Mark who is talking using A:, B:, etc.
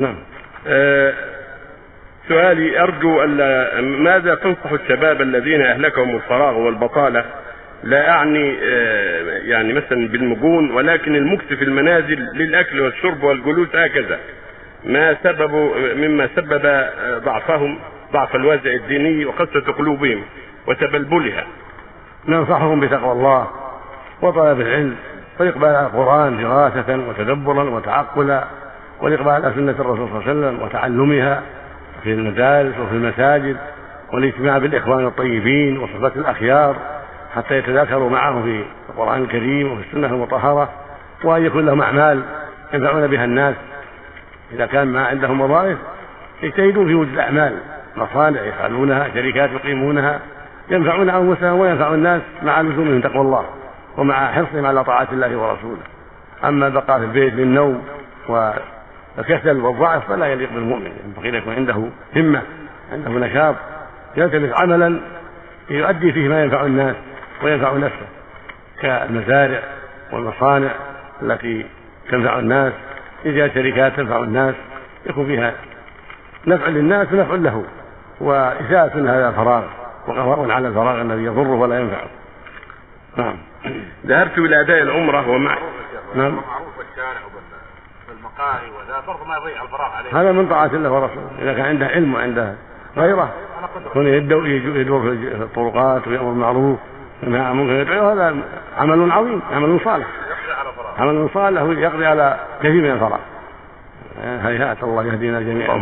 A: نعم.
B: آه، سؤالي أرجو ألا ماذا تنصح الشباب الذين أهلكهم الفراغ والبطالة؟ لا أعني آه، يعني مثلا بالمجون ولكن المكث في المنازل للأكل والشرب والجلوس هكذا. ما سبب مما سبب آه، ضعفهم ضعف الوازع الديني وقسوة قلوبهم وتبلبلها.
A: ننصحهم بتقوى الله وطلب العلم والإقبال على القرآن دراسة وتدبرا وتعقلا. والإقبال على سنة الرسول صلى الله عليه وسلم وتعلمها في المدارس وفي المساجد والاجتماع بالإخوان الطيبين وصحبة الأخيار حتى يتذاكروا معه في القرآن الكريم وفي السنة المطهرة وأن يكون لهم أعمال ينفعون بها الناس. إذا كان ما عندهم وظائف يجتهدون في وجود أعمال مصانع يفعلونها شركات يقيمونها ينفعون أنفسهم وينفع الناس مع لزومهم تقوى الله ومع حرصهم على طاعة الله ورسوله. أما البقاء في البيت للنوم والكسل والضعف فلا يليق بالمؤمن ينبغي أن يكون عنده همة عنده نشاط يلتمس عملا يؤدي فيه ما ينفع الناس وينفع نفسه كالمزارع والمصانع التي تنفع الناس إذا شركات تنفع الناس يكون فيها نفع للناس ونفع له وإساءة هذا الفراغ وقضاء على الفراغ الذي يضره ولا ينفعه. نعم.
B: ذهبت إلى أداء العمرة ومع
A: نعم.
C: وبالمقاهي وذا برضه ما يضيع الفراغ عليه.
A: هذا من طاعة الله ورسوله. إذا كان عنده علم وعنده غيره يدعو يدعو في الطرقات ويأمر بالمعروف وينهى عن المنكر يدعو هذا عمل عظيم عمل صالح. عمل صالح يقضي على كثير من الفراغ. هيهات الله يهدينا جميعا.